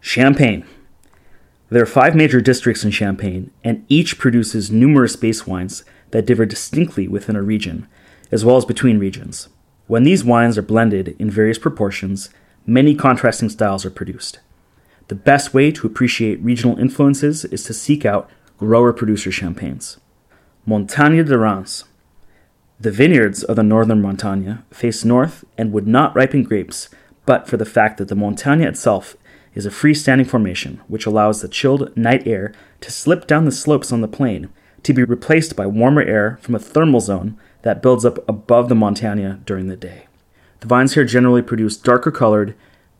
Champagne. There are five major districts in Champagne, and each produces numerous base wines that differ distinctly within a region, as well as between regions. When these wines are blended in various proportions, many contrasting styles are produced. The best way to appreciate regional influences is to seek out grower producer champagnes. Montagne de Reims. The vineyards of the northern Montagne face north and would not ripen grapes but for the fact that the Montagne itself is a freestanding formation which allows the chilled night air to slip down the slopes on the plain to be replaced by warmer air from a thermal zone that builds up above the Montagne during the day. The vines here generally produce darker colored,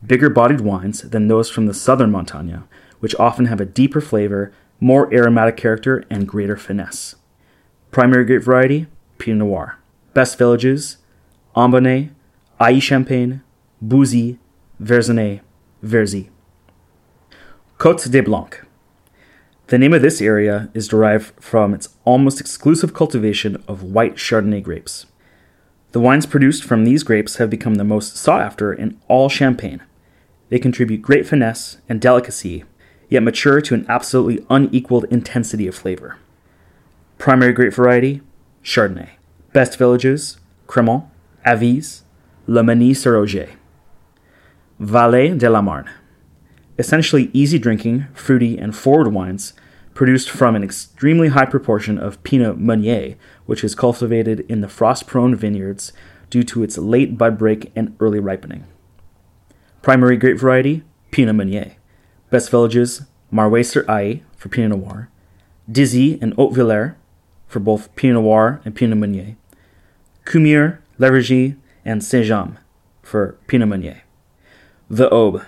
bigger bodied wines than those from the southern Montagne, which often have a deeper flavor, more aromatic character, and greater finesse. Primary grape variety Pinot Noir. Best villages Ambonnay, Ailly Champagne, Bouzy, Verzenay, Verzy. Côte des Blancs. The name of this area is derived from its almost exclusive cultivation of white Chardonnay grapes. The wines produced from these grapes have become the most sought after in all Champagne. They contribute great finesse and delicacy, yet mature to an absolutely unequaled intensity of flavor. Primary grape variety Chardonnay. Best villages Cramant, Avize, Le Mesnil-sur-Oger. Vallée de la Marne. Essentially easy drinking, fruity, and forward wines produced from an extremely high proportion of Pinot Meunier, which is cultivated in the frost prone vineyards due to its late bud break and early ripening. Primary grape variety Pinot Meunier. Best villages Mareuil sur Aÿ for Pinot Noir, Dizy and Hautvillers for both Pinot Noir and Pinot Meunier, Cumières, Leuvrigny, and Sainte-Gemme for Pinot Meunier. The Aube.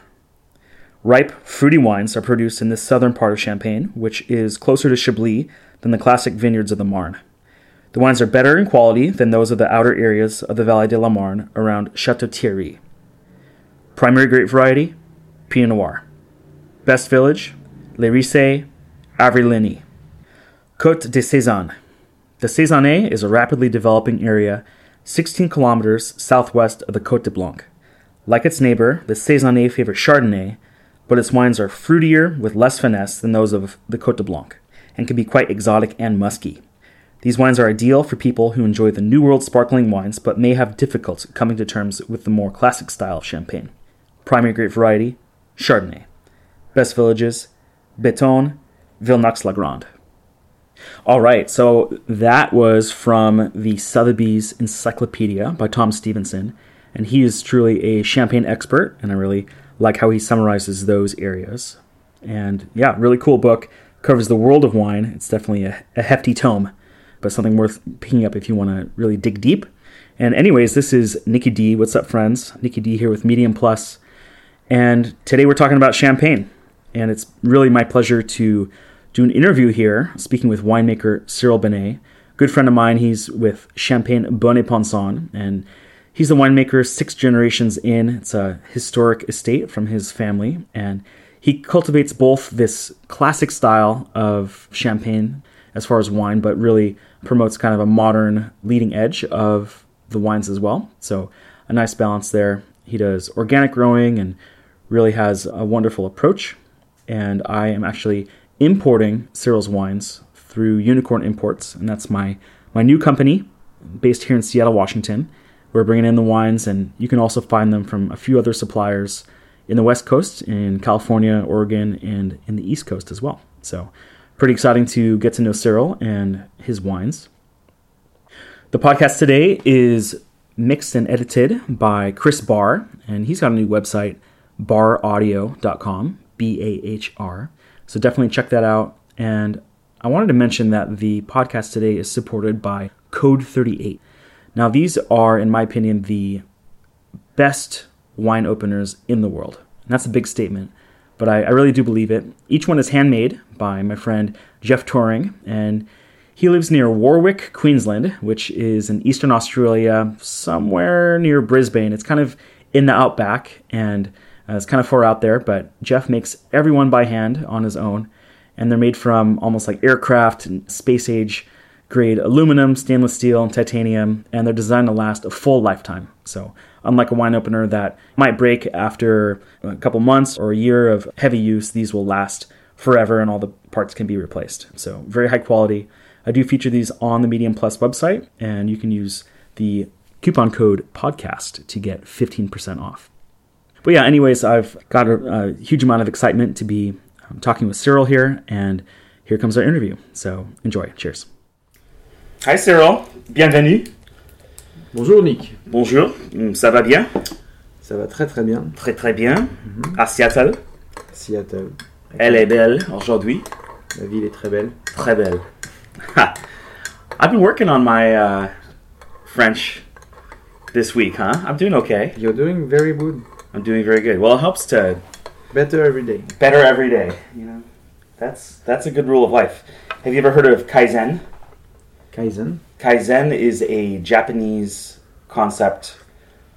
Ripe, fruity wines are produced in the southern part of Champagne, which is closer to Chablis than the classic vineyards of the Marne. The wines are better in quality than those of the outer areas of the Vallée de la Marne around Chateau Thierry. Primary grape variety Pinot Noir. Best village Les Riceys, Avirey-Lingey. Côte de Sézanne. The Sézanne is a rapidly developing area 16 kilometers southwest of the Côte de Blanc. Like its neighbor, the Sézanne favors Chardonnay, but its wines are fruitier with less finesse than those of the Côte de Blanc, and can be quite exotic and musky. These wines are ideal for people who enjoy the New World sparkling wines but may have difficulty coming to terms with the more classic style of champagne. Primary grape variety Chardonnay. Best villages Bethon, Villenauxe-la-Grande. All right, so that was from the Sotheby's Encyclopedia by Tom Stevenson and he is truly a champagne expert, and I really like how he summarizes those areas. And yeah, really cool book. Covers the world of wine. It's definitely a, a hefty tome, but something worth picking up if you want to really dig deep. And anyways, this is Nikki D. What's up, friends? Nikki D here with Medium Plus, and today we're talking about champagne. And it's really my pleasure to do an interview here, speaking with winemaker Cyril Bonnet, good friend of mine. He's with Champagne Bonnet-Ponson, and He's the winemaker six generations in. It's a historic estate from his family, and he cultivates both this classic style of champagne as far as wine, but really promotes kind of a modern leading edge of the wines as well. So, a nice balance there. He does organic growing and really has a wonderful approach. And I am actually importing Cyril's wines through Unicorn Imports, and that's my, my new company based here in Seattle, Washington. We're bringing in the wines, and you can also find them from a few other suppliers in the West Coast, in California, Oregon, and in the East Coast as well. So, pretty exciting to get to know Cyril and his wines. The podcast today is mixed and edited by Chris Bahr, and he's got a new website, bahraudio.com, B A H R. So definitely check that out. And I wanted to mention that the podcast today is supported by Code 38. Now, these are, in my opinion, the best wine openers in the world. And that's a big statement, but I, I really do believe it. Each one is handmade by my friend Jeff Toring, and he lives near Warwick, Queensland, which is in eastern Australia, somewhere near Brisbane. It's kind of in the outback, and uh, it's kind of far out there, but Jeff makes everyone by hand on his own, and they're made from almost like aircraft and space age grade aluminum, stainless steel, and titanium, and they're designed to last a full lifetime. So, unlike a wine opener that might break after a couple months or a year of heavy use, these will last forever and all the parts can be replaced. So, very high quality. I do feature these on the Medium Plus website, and you can use the coupon code podcast to get 15% off. But yeah, anyways, I've got a, a huge amount of excitement to be um, talking with Cyril here, and here comes our interview. So enjoy. Cheers. Hi Cyril, bienvenue. Bonjour Nick. Bonjour, mm, ça va bien? Ça va très très bien. Très très bien. Mm-hmm. À Seattle. Seattle. Elle est belle aujourd'hui. La ville est très belle. Très belle. I've been working on my uh, French this week, huh? I'm doing okay. You're doing very good. I'm doing very good. Well, it helps to better every day. Better every day. You know, that's that's a good rule of life. Have you ever heard of kaizen? Kaizen. Kaizen is a Japanese concept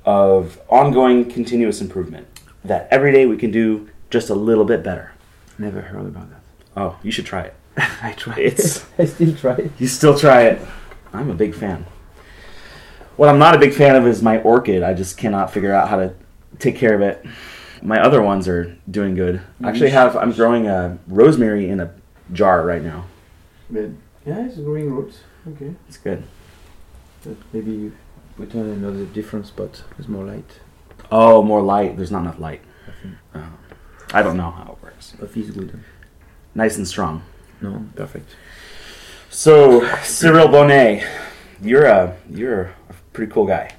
of ongoing continuous improvement. That every day we can do just a little bit better. Never heard about that. Oh, you should try it. I try. It's. I still try it. You still try it. I'm a big fan. What I'm not a big fan of is my orchid. I just cannot figure out how to take care of it. My other ones are doing good. Mm-hmm. I actually have I'm growing a rosemary in a jar right now. Yeah, it's growing roots. Okay. It's good. But maybe we turn another different spot with more light. Oh, more light. There's not enough light. I, think. Uh, I don't know how it works. But it's good. Nice and strong. No, perfect. So Cyril Bonnet, you're a you're a pretty cool guy.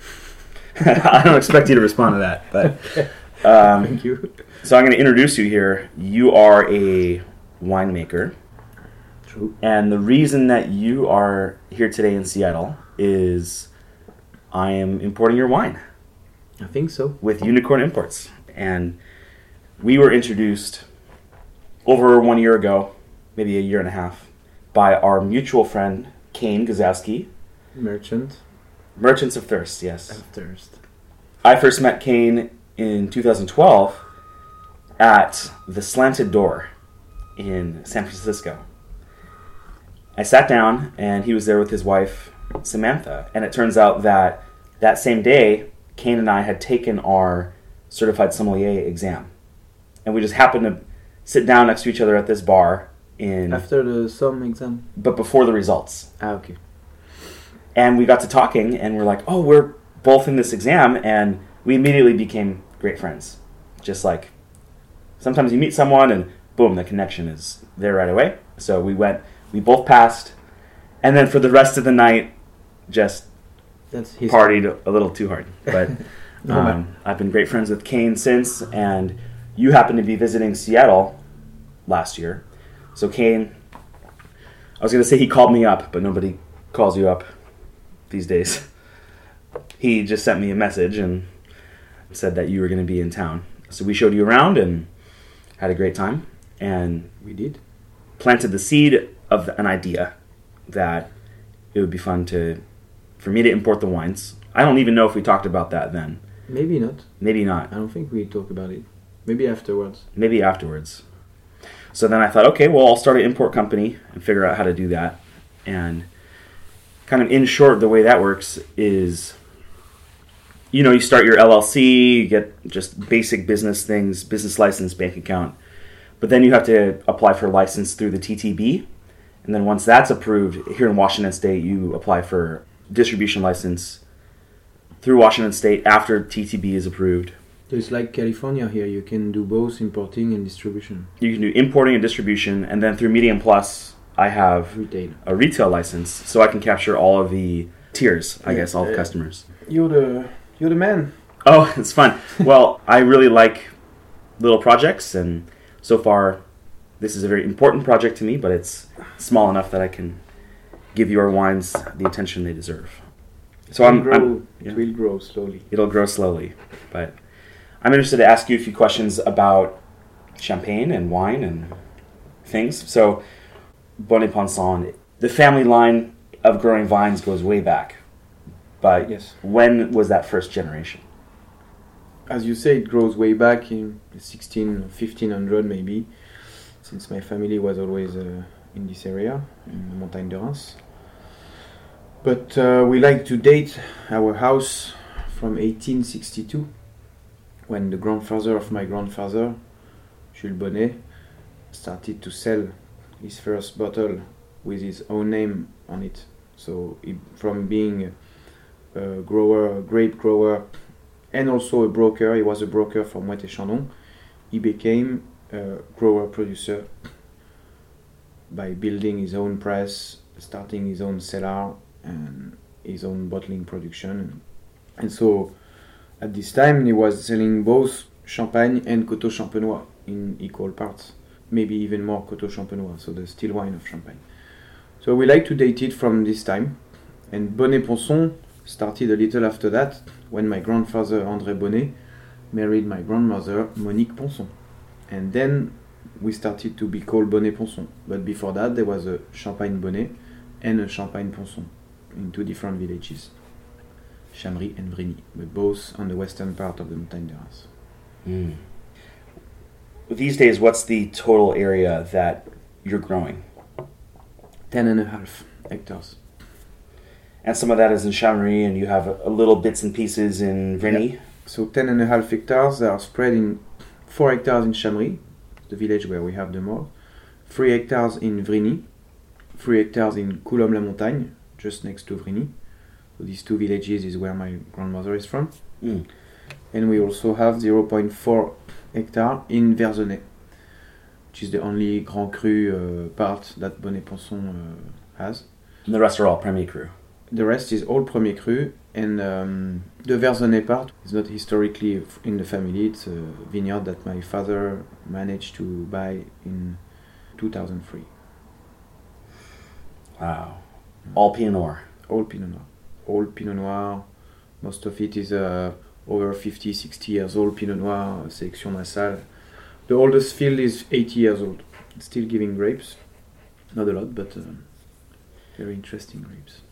I don't expect you to respond to that, but um, thank you. So I'm going to introduce you here. You are a winemaker. True. And the reason that you are here today in Seattle is I am importing your wine. I think so. With Unicorn Imports. And we were introduced over one year ago, maybe a year and a half, by our mutual friend, Kane Gazowski. Merchant. Merchants of Thirst, yes. Of Thirst. I first met Kane in 2012 at the Slanted Door in San Francisco. I sat down and he was there with his wife, Samantha. And it turns out that that same day, Kane and I had taken our certified sommelier exam. And we just happened to sit down next to each other at this bar in. After the some exam? But before the results. Ah, okay and we got to talking and we're like oh we're both in this exam and we immediately became great friends just like sometimes you meet someone and boom the connection is there right away so we went we both passed and then for the rest of the night just partied a little too hard but um, i've been great friends with kane since and you happened to be visiting seattle last year so kane i was going to say he called me up but nobody calls you up these days. He just sent me a message and said that you were going to be in town. So we showed you around and had a great time. And we did. Planted the seed of an idea that it would be fun to for me to import the wines. I don't even know if we talked about that then. Maybe not. Maybe not. I don't think we talked about it. Maybe afterwards. Maybe afterwards. So then I thought, okay, well, I'll start an import company and figure out how to do that. And kind of in short, the way that works is you know, you start your LLC, you get just basic business things, business license, bank account. But then you have to apply for a license through the TTB. And then once that's approved, here in Washington State, you apply for distribution license through Washington State after TTB is approved. So it's like California here. You can do both importing and distribution. You can do importing and distribution, and then through Medium Plus, I have retail. a retail license, so I can capture all of the tiers. I yeah, guess all the uh, customers. You're the you're the man. Oh, it's fun. well, I really like little projects, and so far, this is a very important project to me. But it's small enough that I can give your wines the attention they deserve. So I'm, grow, I'm yeah. it will grow slowly. It'll grow slowly, but I'm interested to ask you a few questions about champagne and wine and things. So Bonnet the family line of growing vines goes way back. But yes. when was that first generation? As you say, it grows way back in 16, 1500 maybe, since my family was always uh, in this area, in the Montagne de Reims. But uh, we like to date our house from 1862, when the grandfather of my grandfather, Jules Bonnet, started to sell his first bottle with his own name on it. So from being a grower, a grape grower, and also a broker, he was a broker from Moët et Chandon. He became grower producer by building his own press, starting his own cellar, and his own bottling production. And so at this time he was selling both champagne and Coteaux Champenois in equal parts, maybe even more Coteaux Champenois, so the still wine of Champagne. So we like to date it from this time. And Bonnet Ponson started a little after that when my grandfather André Bonnet married my grandmother Monique Ponson. And then we started to be called Bonnet Ponson. But before that, there was a Champagne Bonnet and a Champagne Ponson in two different villages, Chamery and Vrigny, but both on the western part of the Montagne de Reims. Mm. These days, what's the total area that you're growing? Ten and a half hectares. And some of that is in Chamery, and you have a, little bits and pieces in Vrigny. Yeah. So ten and a half hectares are spread in four hectares in Chamery, the village where we have the mall, three hectares in Vrigny, three hectares in Coulombe-la-Montagne, just next to Vrigny. So these two villages is where my grandmother is from. Mm. And we also have 0.4 hectare in Verzenay, which is the only Grand Cru uh, part that Bonnet Ponson uh, has. And the rest are all Premier Cru? The rest is all Premier Cru, and um, the Verzenay part is not historically in the family. It's a vineyard that my father managed to buy in 2003. Wow. All Pinot Noir? All Pinot Noir. All Pinot Noir. Most of it is uh, over 50, 60 years old Pinot Noir, Sélection Massale. The oldest field is 80 years old. It's still giving grapes. Not a lot, but uh, very interesting grapes.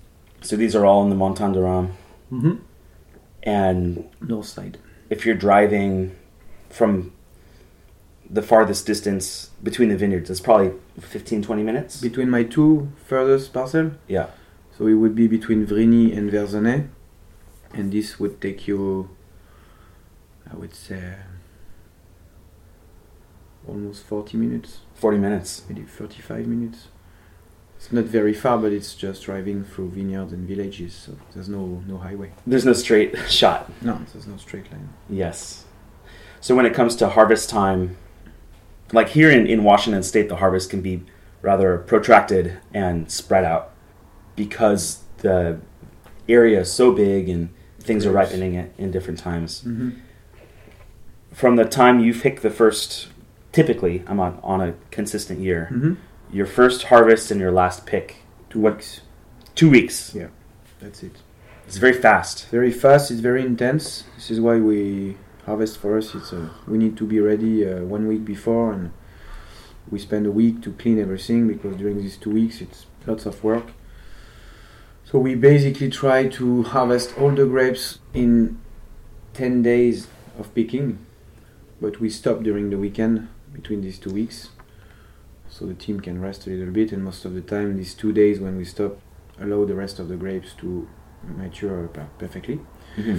So these are all in the Montagne de Reims? Mm-hmm. And north side. If you're driving from the farthest distance between the vineyards, it's probably 15, 20 minutes? Between my two furthest parcel? Yeah. So it would be between Vrigny and Verzenay. And this would take you, I would say, almost 40 minutes. 40 minutes. Maybe 35 minutes. It's not very far, but it's just driving through vineyards and villages, so there's no no highway. There's no straight shot. No, there's no straight line. Yes. So when it comes to harvest time, like here in, in Washington State, the harvest can be rather protracted and spread out because the area is so big and things are ripening at, in different times. Mm-hmm. From the time you pick the first, typically, I'm on, on a consistent year, mm-hmm. Your first harvest and your last pick. Two weeks. Two weeks. Yeah, that's it. It's very fast. Very fast. It's very intense. This is why we harvest for us. It's a, we need to be ready uh, one week before, and we spend a week to clean everything because during these two weeks it's lots of work. So we basically try to harvest all the grapes in 10 days of picking, but we stop during the weekend between these two weeks so the team can rest a little bit and most of the time these two days when we stop allow the rest of the grapes to mature perfectly. Mm-hmm.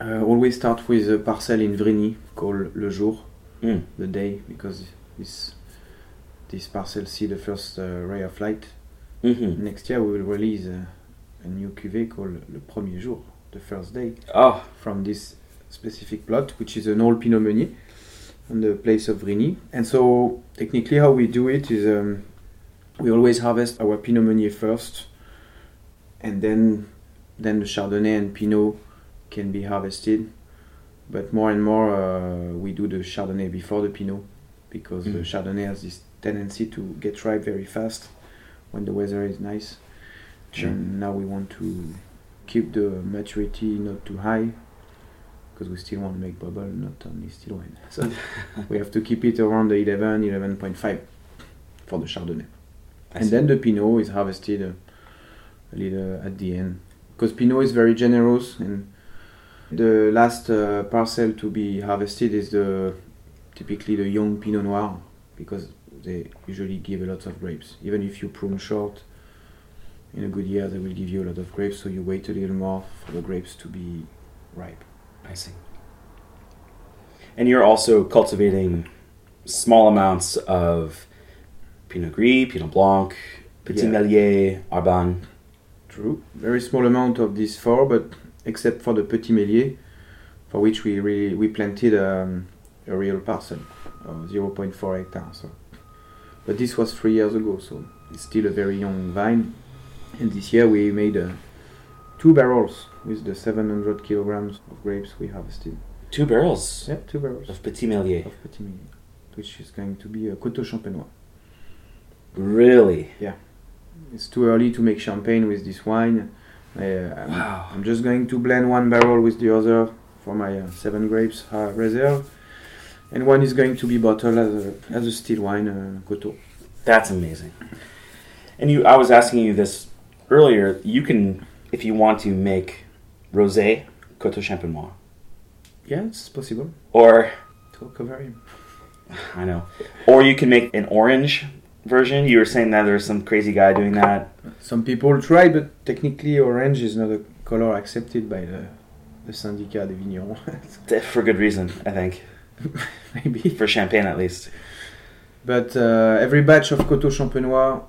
Uh, always start with a parcel in Vrigny called Le Jour, mm. the day, because this this parcel see the first uh, ray of light. Mm-hmm. Next year we will release uh, a new cuvée called Le Premier Jour, the first day, oh. from this specific plot, which is an old Pinot Meunier on the place of Vrigny. And so technically how we do it is um, we always harvest our Pinot Meunier first, and then then the Chardonnay and Pinot can be harvested. But more and more uh, we do the Chardonnay before the Pinot because mm. the Chardonnay has this tendency to get ripe very fast when the weather is nice. Sure. And now we want to keep the maturity not too high because we still want to make bubble, not only still wine. So we have to keep it around the 11, 11.5 for the Chardonnay. I and see. then the Pinot is harvested uh, a little at the end because Pinot is very generous and the last uh, parcel to be harvested is the typically the young Pinot Noir because they usually give a lot of grapes. Even if you prune short, in a good year they will give you a lot of grapes. So you wait a little more for the grapes to be ripe. I see. And you're also cultivating small amounts of Pinot Gris, Pinot Blanc, Petit Yeah. Meslier, Arbane. True. Very small amount of these four, but except for the Petit Meslier, for which we really we planted um, a real parcel of 0.4 hectares. So. But this was three years ago, so it's still a very young vine. And this year we made uh, two barrels with the 700 kilograms of grapes we harvested. Two barrels Yeah, two barrels of Petit Meslier. of Petit Meslier, which is going to be a Coteaux Champenois. Really? Yeah. It's too early to make champagne with this wine. Uh, I'm, Wow. I'm just going to blend one barrel with the other for my uh, seven grapes uh, reserve, and one is going to be bottled as a as a still wine, uh, Coteau. That's amazing. And you, I was asking you this earlier. You can, if you want to, make rosé Coteaux Champenois, Yeah, it's possible or to cover. I know, or you can make an orange version. You were saying that there's some crazy guy doing that. Some people try, but technically orange is not a color accepted by the the syndicat des vignerons. For good reason, I think. Maybe. For champagne, at least. But uh, every batch of Coteaux Champenois,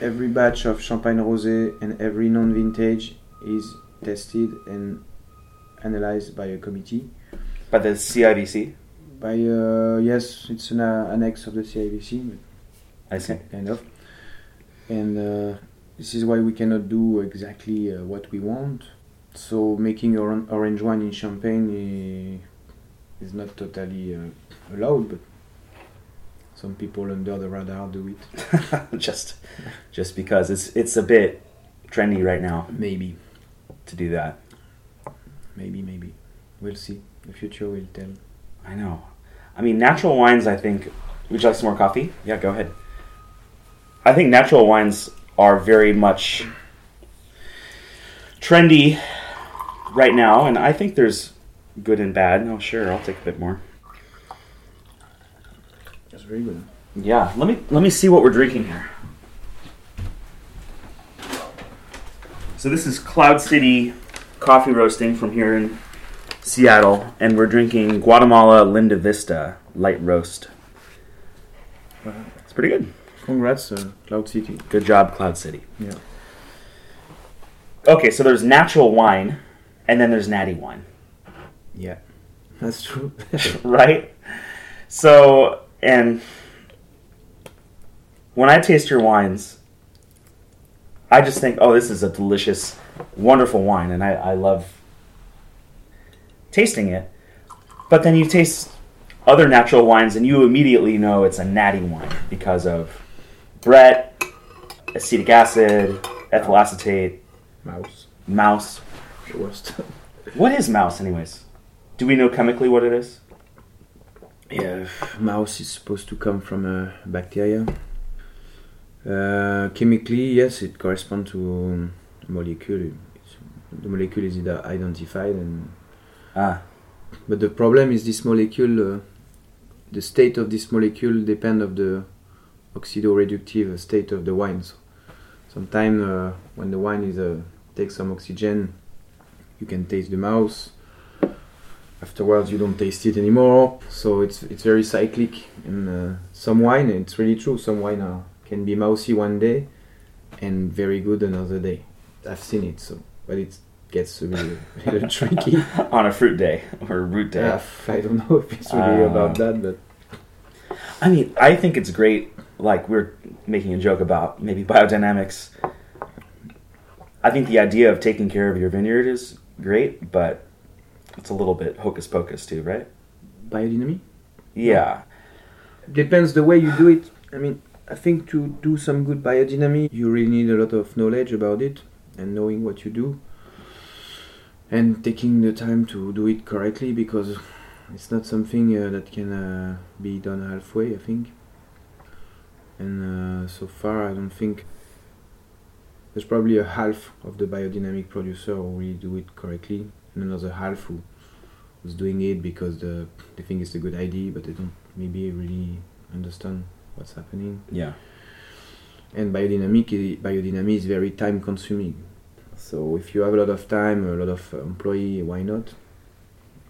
every batch of Champagne Rosé, and every non-vintage is tested and analyzed by a committee. By the CIVC. By uh, yes, it's an uh, annex of the CIVC, I see. kind of. And uh, this is why we cannot do exactly uh, what we want. So making or- orange wine in Champagne is not totally uh, allowed, but some people under the radar do it. just, just because it's it's a bit trendy right now Maybe. to do that. Maybe, maybe. We'll see. The future will tell. I know. I mean, natural wines. I think. Would you like some more coffee? Yeah, go ahead. I think natural wines are very much trendy right now, and I think there's good and bad. No, sure, I'll take a bit more. That's very good. Yeah, let me let me see what we're drinking here. So this is Cloud City coffee roasting from here in Seattle, and we're drinking Guatemala Linda Vista light roast. It's pretty good. Congrats, uh, Cloud City. Good job, Cloud City. Yeah. Okay, so there's natural wine, and then there's natty wine, Yeah. That's true. right? So, and when I taste your wines, I just think, oh, this is a delicious, wonderful wine, and I, I love tasting it. But then you taste other natural wines, and you immediately know it's a natty wine because of Brett, acetic acid, ethyl acetate, Mouse. mouse. The worst. What is mouse, anyways? Do we know chemically what it is? Yeah. Mouse is supposed to come from a bacteria. Uh, chemically, yes, it corresponds to a molecule. It's, the molecule is ide- identified, and Ah, but the problem is this molecule. Uh, the state of this molecule depends of the oxidoreductive state of the wine. So sometimes uh, when the wine is uh, takes some oxygen, you can taste the mouse. Afterwards, you don't taste it anymore. So it's it's very cyclic. And uh, some wine, it's really true. Some wine are, can be mousy one day, and very good another day. I've seen it. So, but it gets a little, a little tricky. on a fruit day or a root day. I don't know if it's really Ah. about that, but I mean, I think it's great. Like we're making a joke about maybe biodynamics. I think the idea of taking care of your vineyard is great, but it's a little bit hocus pocus too, right? biodynamic Yeah. depends the way you do it. I mean, I think to do some good biodynamic, you really need a lot of knowledge about it and knowing what you do, and taking the time to do it correctly because it's not something uh, that can uh, be done halfway. I think, and uh, so far, I don't think. There's probably a half of the biodynamic producer who really do it correctly, another half who who's doing it because the they think it's a good idea, but they don't maybe really understand what's happening. Yeah. and biodynamic i- biodynamic is very time consuming. So if you have a lot of time, a lot of employee, why not?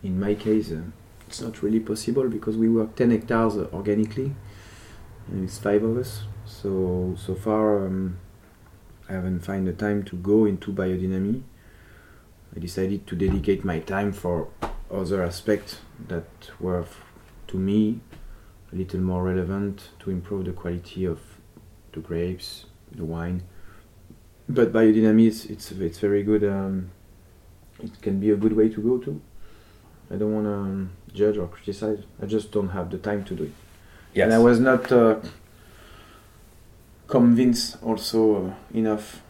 In my case, uh, it's not really possible because we work 10 hectares organically, and it's five of us. So so far, um, I haven't found the time to go into biodynamic. I decided to dedicate my time for other aspects that were, to me, a little more relevant to improve the quality of the grapes, the wine. But biodynamic, it's it's, very good. Um, it can be a good way to go to. I don't want to um, judge or criticize. I just don't have the time to do it. Yes. And I was not uh, convinced also uh, enough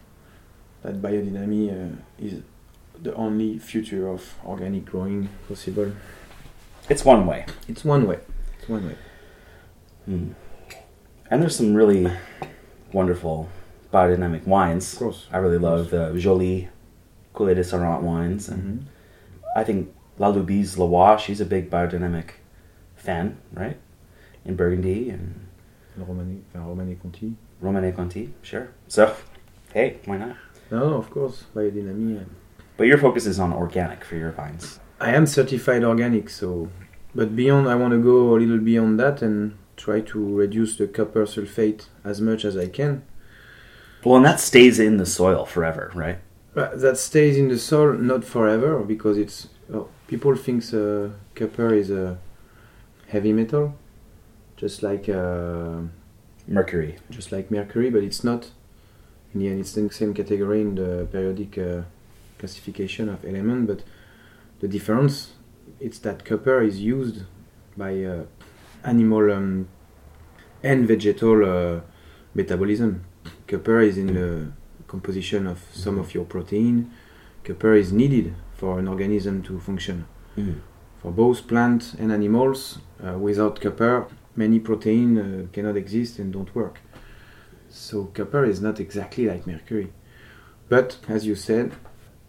that biodynamic uh, is the only future of organic growing possible. it's one way. It's one way. It's one way. Hmm. And there's some really wonderful biodynamic wines. Of course. I really love the Joly Coulée de Serrant wines. And Mhm. I think Lalou Bize-Leroy, she's a big biodynamic fan, right? In Burgundy and Romani, enfin, Conti. Romanée Conti, sure. So, hey, why not? No, no, of course, biodynamic. Uh, But your focus is on organic for your vines. I am certified organic, so but beyond, I want to go a little beyond that and try to reduce the copper sulfate as much as I can. Well, and that stays in the soil forever, right? But that stays in the soil not forever because it's well, people think uh, copper is a heavy metal, just like uh, Mercury. just like mercury, but it's not. In the end, it's in the same category in the periodic uh, classification of element, but the difference it's that copper is used by uh, animal um, and vegetal uh, metabolism. Copper is in the composition of some of your protein. Copper is needed for an organism to function. Mm. For both plants and animals, uh, without copper, many protein uh, cannot exist and don't work. So copper is not exactly like mercury. But as you said,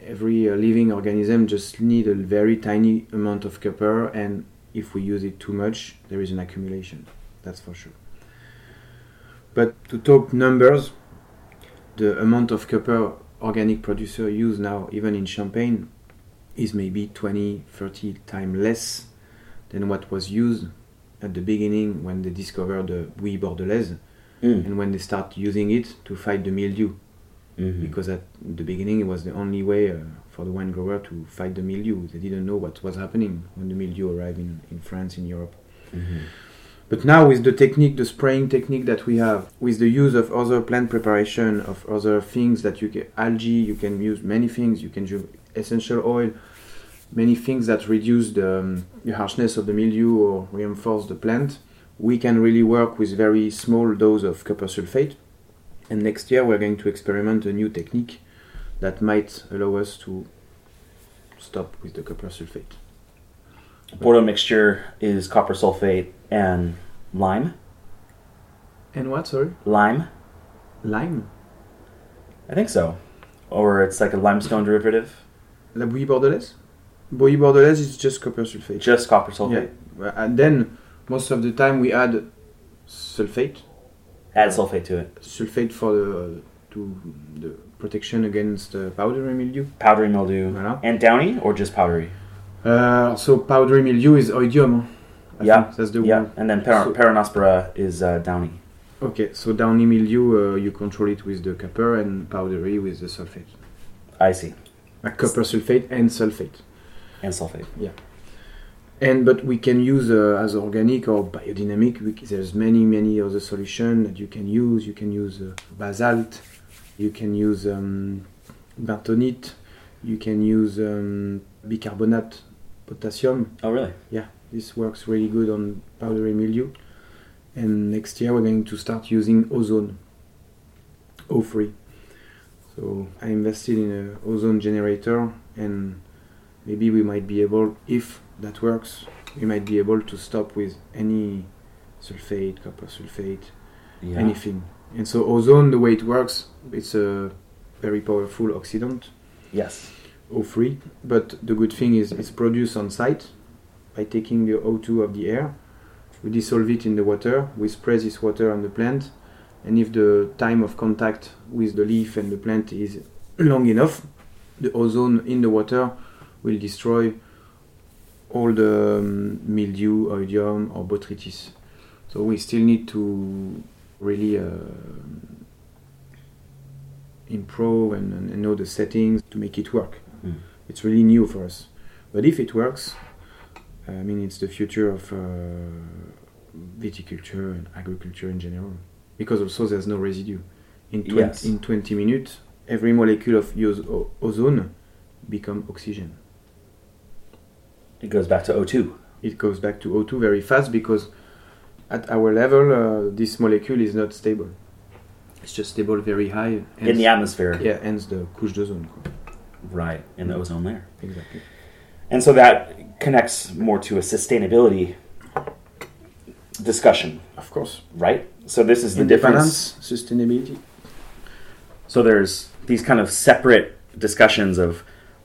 every uh, living organism just need a very tiny amount of copper and if we use it too much, there is an accumulation. That's for sure. But to talk numbers, the amount of copper organic producer use now, even in Champagne, is maybe 20, 30 times less than what was used at the beginning when they discovered the Bouillie Bordelaise Mm. and when they start using it to fight the mildew. Mhm. Because at the beginning it was the only way uh, for the wine grower to fight the mildew. They didn't know what was happening when the mildew arrived in, in France, in Europe. Mhm. But now with the technique, the spraying technique that we have, with the use of other plant preparation, of other things that you can, algae, you can use many things, you can use essential oil, many things that reduce the, um, the harshness of the mildew or reinforce the plant. We can really work with very small dose of copper sulfate. And next year we're going to experiment a new technique that might allow us to stop with the copper sulfate. Bordeaux mixture is copper sulfate and lime. And what, sorry? Lime, Lime? I think so. Or it's like a limestone derivative. La bouillie bordelaise? Bouillie bordelaise is just copper sulfate. Just copper sulfate. Yeah. Uh, and then most of the time we add sulfate, Add sulfate to it. sulfate for the to the protection against uh, powdery mildew. Powdery mildew. Voilà. And downy or just powdery? Uh, so powdery mildew is oidium. I Yeah, that's the yeah. one. And then per- So- Peronospora is uh, downy. Okay, so downy mildew uh, you control it with the copper and powdery with the sulfate. I see. Uh, copper sulfate and sulfate. And sulfate. And but we can use uh, as organic or biodynamic. We, there's many many other solutions that you can use. You can use uh, basalt. You can use um, bentonite. You can use um, bicarbonate, potassium. Oh, really? Yeah, this works really good on powdery mildew. And next year we're going to start using ozone, O3. So I invested in an ozone generator, and maybe we might be able, if that works, we might be able to stop with any sulfate, copper sulfate, Yeah. anything. And so ozone, the way it works, it's a very powerful oxidant. Yes. O3. But the good thing is it's produced on site by taking the O2 of the air. We dissolve it in the water. We spray this water on the plant, And if the time of contact with the leaf and the plant is long enough, the ozone in the water will destroy all the um, mildew, oidium, or botrytis. So we still need to really uh, improve and, and, know the settings to make it work. Mm. It's really new for us. But if it works, I mean, it's the future of uh, viticulture and agriculture in general. Because also there's no residue. In, twen- Yes. in 20 minutes, every molecule of ozone becomes oxygen. It goes back to O2. It goes back to O2 very fast because at our level, uh, this molecule is not stable. It's just stable very high. in the atmosphere. Yeah, hence the couche d'ozone. Right, in the ozone layer. Exactly. And so that connects more to a sustainability discussion, Of course. right? So this is the difference. Sustainability. So there's these kind of separate discussions of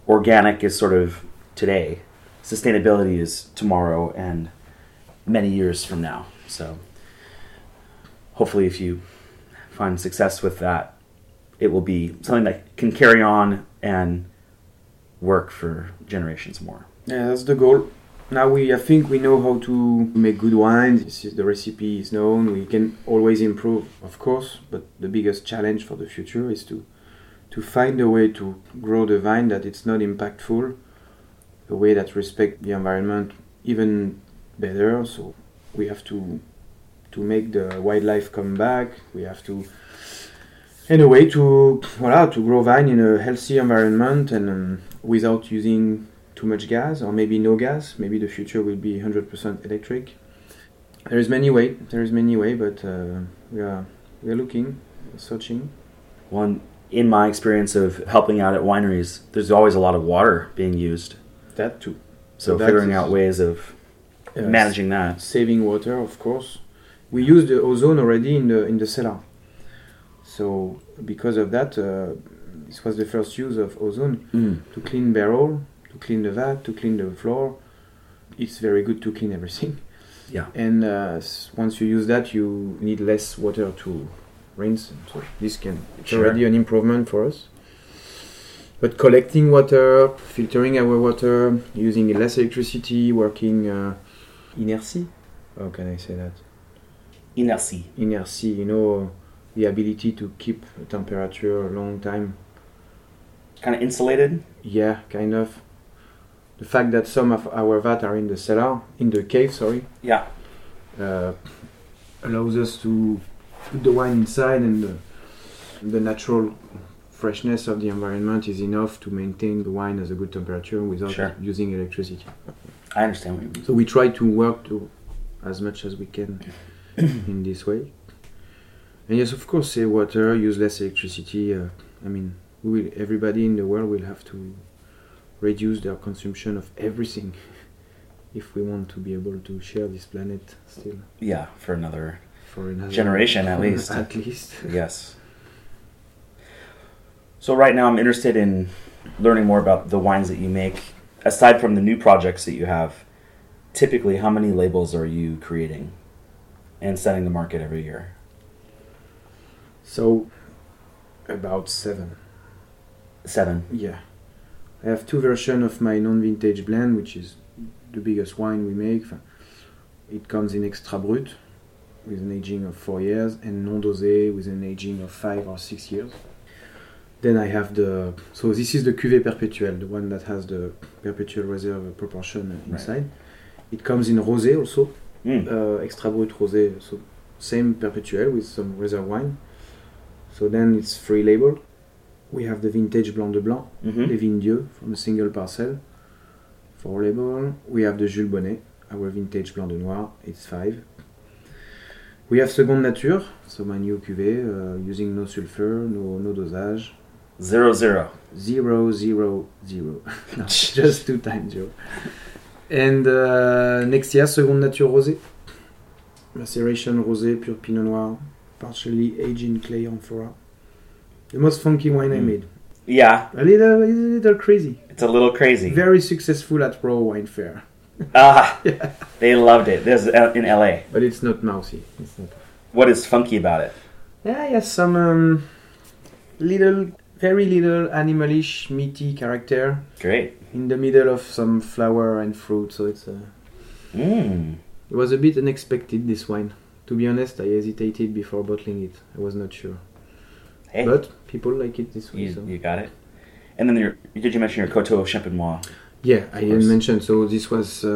organic is sort of today, sustainability is tomorrow and many years from now. So hopefully if you find success with that, it will be something that can carry on and work for generations more. Yeah, that's the goal. Now we, I think we know how to make good wines. This is the recipe is known. We can always improve, of course. But the biggest challenge for the future is to, to find a way to grow the vine that it's not impactful, a way that respect the environment even better. So we have to, to make the wildlife come back. We have to, in a way to, voilà, to grow vine in a healthy environment and um, without using too much gas or maybe no gas maybe the future will be 100% electric there is many way there is many way but uh, we are we are looking searching One, in my experience of helping out at wineries, there's always a lot of water being used. That too So That figuring out ways of Uh, managing that. saving water of course we use the ozone already in the in the cellar so because of that uh, this was the first use of ozone Mm. to clean barrel to clean the vat to clean the floor it's very good to clean everything Yeah. and uh, once you use that you need less water to rinse so this can it's Sure. already an improvement for us but collecting water filtering our water using less electricity working uh, inercy how can i say that Inertia. Inertia, you know the ability to keep a temperature a long time Kind of insulated. yeah kind of the fact that some of our vat are in the cellar in the cave sorry Yeah. uh, allows us to put the wine inside and the, the natural freshness of the environment is enough to maintain the wine at a good temperature without Sure. using electricity. I understand what you mean. So we try to work to as much as we can in this way. And yes, of course, save water, use less electricity. Uh, I mean, we will, everybody in the world will have to reduce their consumption of everything if we want to be able to share this planet still Yeah, for another for another generation at least. At least. yes. So right now I'm interested in learning more about the wines that you make. Aside from the new projects that you have, typically how many labels are you creating and setting the market every year? So, about seven. Seven. Yeah. I have two versions of my non-vintage blend, which is the biggest wine we make. It comes in extra brut with an aging of four years and non dosé with an aging of five or six years. Then I have the so this is the cuvée perpétuelle, the one that has the perpetual reserve proportion inside. It comes in rosé also, Mm. uh, extra brut rosé, so same perpetual with some reserve wine. So then it's free label. We have the vintage Blanc de Blanc, hmm Les Vignes Dieu from a single parcel. For label, we have the Jules Bonnet, our vintage Blanc de Noir, it's 5. We have Seconde Nature, so my new cuvée, uh, using no sulfur, no, no dosage. Zero zero. Zero, zero, zero. no, just two times zero. And uh, next year, Seconde Nature Rosé. Maceration Rosé, pure Pinot Noir, partially aged in clay amphora. The most funky wine I Mm. made. Yeah, A little, a little crazy. it's a little crazy. Very successful at Raw Wine Fair, ah, they loved it. This is in LA. but it's not mousy. It's not. What is funky about it? Yeah, yes, some um, little, very little animalish, meaty character Great. in the middle of some flower and fruit. So it's uh, Mm. it was a bit unexpected this wine. To be honest, I hesitated before bottling it. I was not sure, Hey, but people like it this way. you, So. you got it. And then your, did you mention your Coteaux Champenois? Yeah, I didn't mention. So this was uh,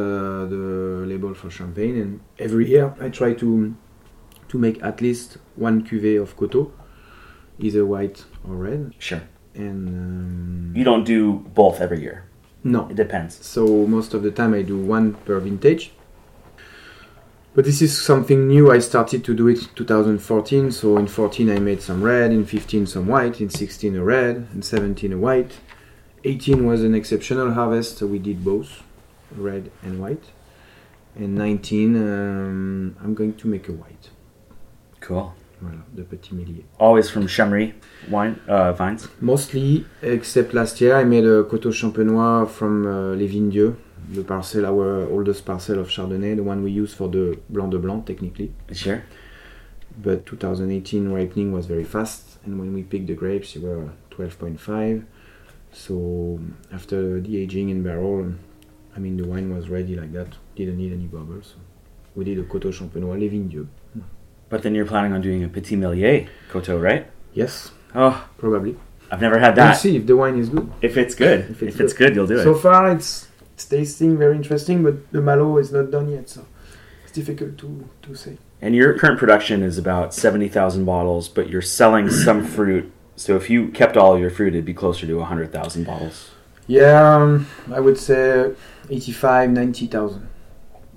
the label for champagne, and every year I try to to make at least one cuvée of Coteau, either white or red. Sure. And um, You don't do both every year. no, It depends. so most of the time I do one per vintage. But this is something new. I started to do it in 2014. So in 14 I made some red, in 15 some white, in 16 a red, in 17 a white. 18 was an exceptional harvest, so we did both, red and white. And 19 um, I'm going to make a white. Cool. Voilà. Always from Chemery wine uh, vines. Mostly, except last year, I made a Coteau Champenois from uh, Les Vignes, the parcel, our oldest parcel of Chardonnay, the one we use for the Blanc de Blanc, technically. Sure. But 2018 ripening was very fast, and when we picked the grapes, they were 12.5. So after the aging in barrel, I mean the wine was ready like that. Didn't need any bubbles. We did a Coteau Champenois Les Vignes. But then you're planning on doing a Petit Meslier Coteau, right? Yes, Oh, probably. I've never had that. We'll see if the wine is good. If it's good. If If it's it's, good. you'll do it. So far, it's it's tasting very interesting, but the malo is not done yet, so it's difficult to to say. And your current production is about 70,000 bottles, but you're selling some fruit. So if you kept all your fruit, it'd be closer to 100,000 bottles. Yeah, um, I would say 85, 90,000.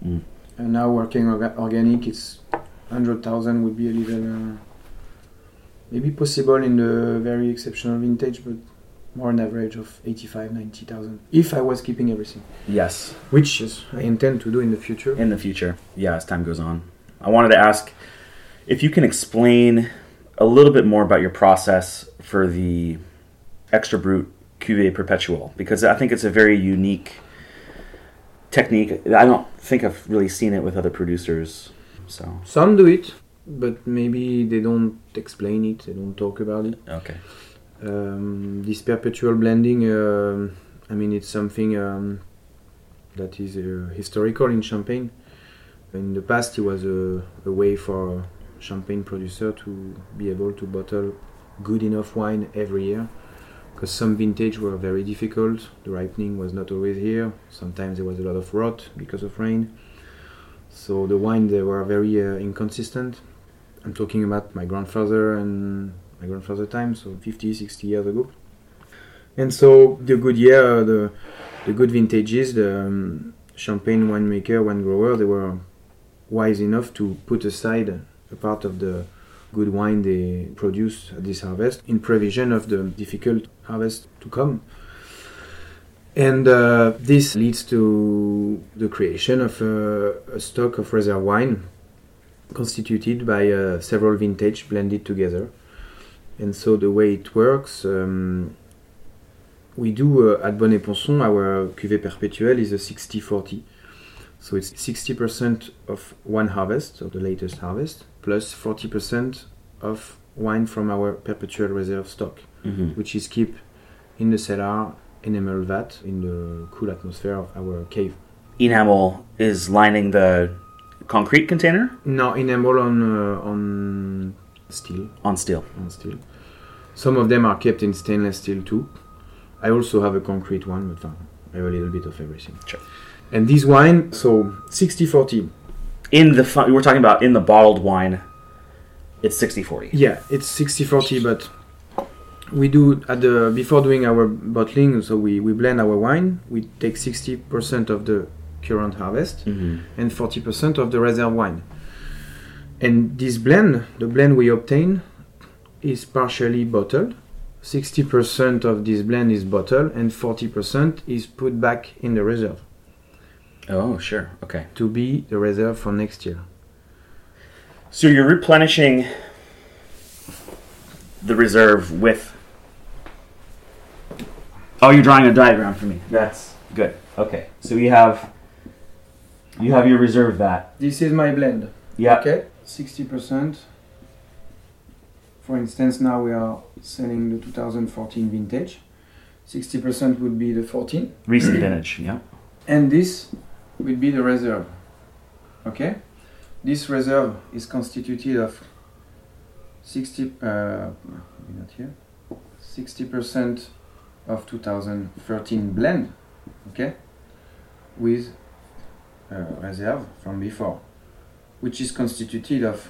Mm. And now working orga- organic, it's 100,000 would be a little uh, maybe possible in the very exceptional vintage, but more an average of 85, 90,000 if I was keeping everything, Yes. which is I intend to do in the future. In the future. Yeah, as time goes on. I wanted to ask if you can explain a little bit more about your process for the extra brute cuvee perpetual because I think it's a very unique technique. I don't think I've really seen it with other producers. So, Some do it, but maybe they don't explain it, they don't talk about it. okay. Um, this perpetual blending, um I mean, it's something um, that is uh, historical in Champagne. In the past, it was a, a way for champagne producer to be able to bottle good enough wine every year. Because some vintage were very difficult, the ripening was not always here. Sometimes there was a lot of rot because of rain. So the wine they were very uh, inconsistent. I'm talking about my grandfather and my grandfather time, so 50, 60 years ago. And so the good year, the the good vintages, the um, champagne winemaker, wine grower, they were wise enough to put aside a part of the good wine they produced at this harvest in prevision of the difficult harvest to come. And uh, this leads to the creation of a, a stock of reserve wine constituted by uh, several vintage blended together. And so the way it works, um, we do uh, at Bonnet Ponson, our cuvée perpétuelle is a 60-40. So it's 60% of one harvest, of the latest harvest, plus 40% of wine from our perpetual reserve stock, hmm which is kept in the cellar enamel vat in the cool atmosphere of our cave. Enamel is lining the concrete container No, enamel on uh, on steel. on steel. on steel. Some of them are kept in stainless steel too. I also have a concrete one, but uh, I have a little bit of everything. Sure. And this wine, so 60-40. In the we're talking about in the bottled wine, it's 60-40. Yeah, it's 60-40, but we do at the before doing our bottling, so we, we blend our wine. We take 60% of the current harvest hmm and 40% of the reserve wine. And this blend, the blend we obtain, is partially bottled. 60% of this blend is bottled and 40% is put back in the reserve Oh, sure. Okay. to be the reserve for next year. So you're replenishing the reserve with. Oh, you're drawing a diagram for me. That's good. Okay. So we have. You have your reserve vat. This is my blend. Yeah. Okay, 60%. For instance, now we are selling the 2014 vintage. 60% would be the 14, Recent vintage. Yeah. and this would be the reserve. Okay? This reserve is constituted of 60, uh, maybe not here, 60% of 2013 blend, okay, with uh, reserve from before, which is constituted of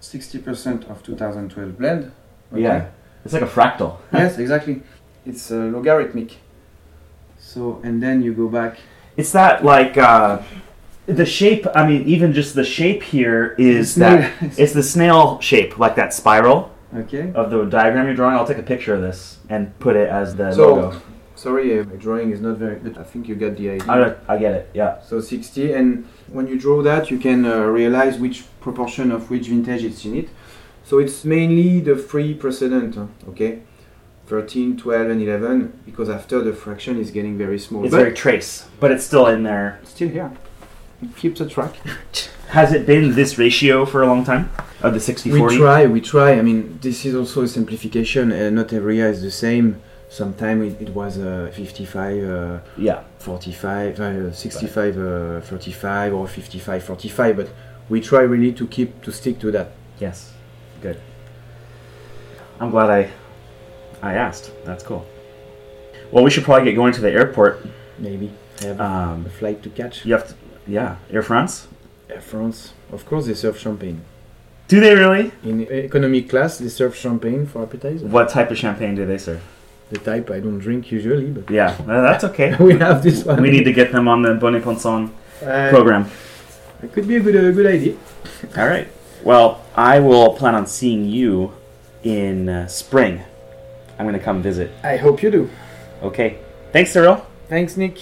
60% of 2012 blend. okay? Yeah. It's like a fractal. yes, exactly. It's uh, logarithmic. So, and then you go back. It's that like uh, the shape. I mean, even just the shape here is that it's the snail shape, like that spiral Okay. of the diagram you're drawing. I'll take a picture of this and put it as the So- logo. Sorry, uh, my drawing is not very good. I think you got the idea. I, I get it. Yeah. So 60, and when you draw that, you can uh, realize which proportion of which vintage it's in it. So it's mainly the three precedent, okay? 13, 12, and 11, because after the fraction is getting very small. It's but very trace, but it's still in there. It's still here. It keeps a track. Has it been this ratio for a long time of the 60 We try, we try. I mean, this is also a simplification. Uh, not every year is the same. Sometimes it, it was uh, 55, uh, Yeah. 45, uh, 65, uh, 35, or 55, 45. But we try really to keep to stick to that. Yes. Good. I'm glad I I asked. That's cool. Well, we should probably get going to the airport. Maybe I have Um, a flight to catch. you have to, yeah, Air France. France, of course, they serve champagne. Do they really? In economy class, they serve champagne for appetizer. What type of champagne do they serve? The type I don't drink usually, but Yeah, that's okay. we have this one. we need to get them on the Bonnet Ponson Uh, program. It could be a good, a good idea. All right. Well, I will plan on seeing you in uh, spring. I'm going to come visit. I hope you do. Okay. Thanks, Cyril. Thanks, Nick.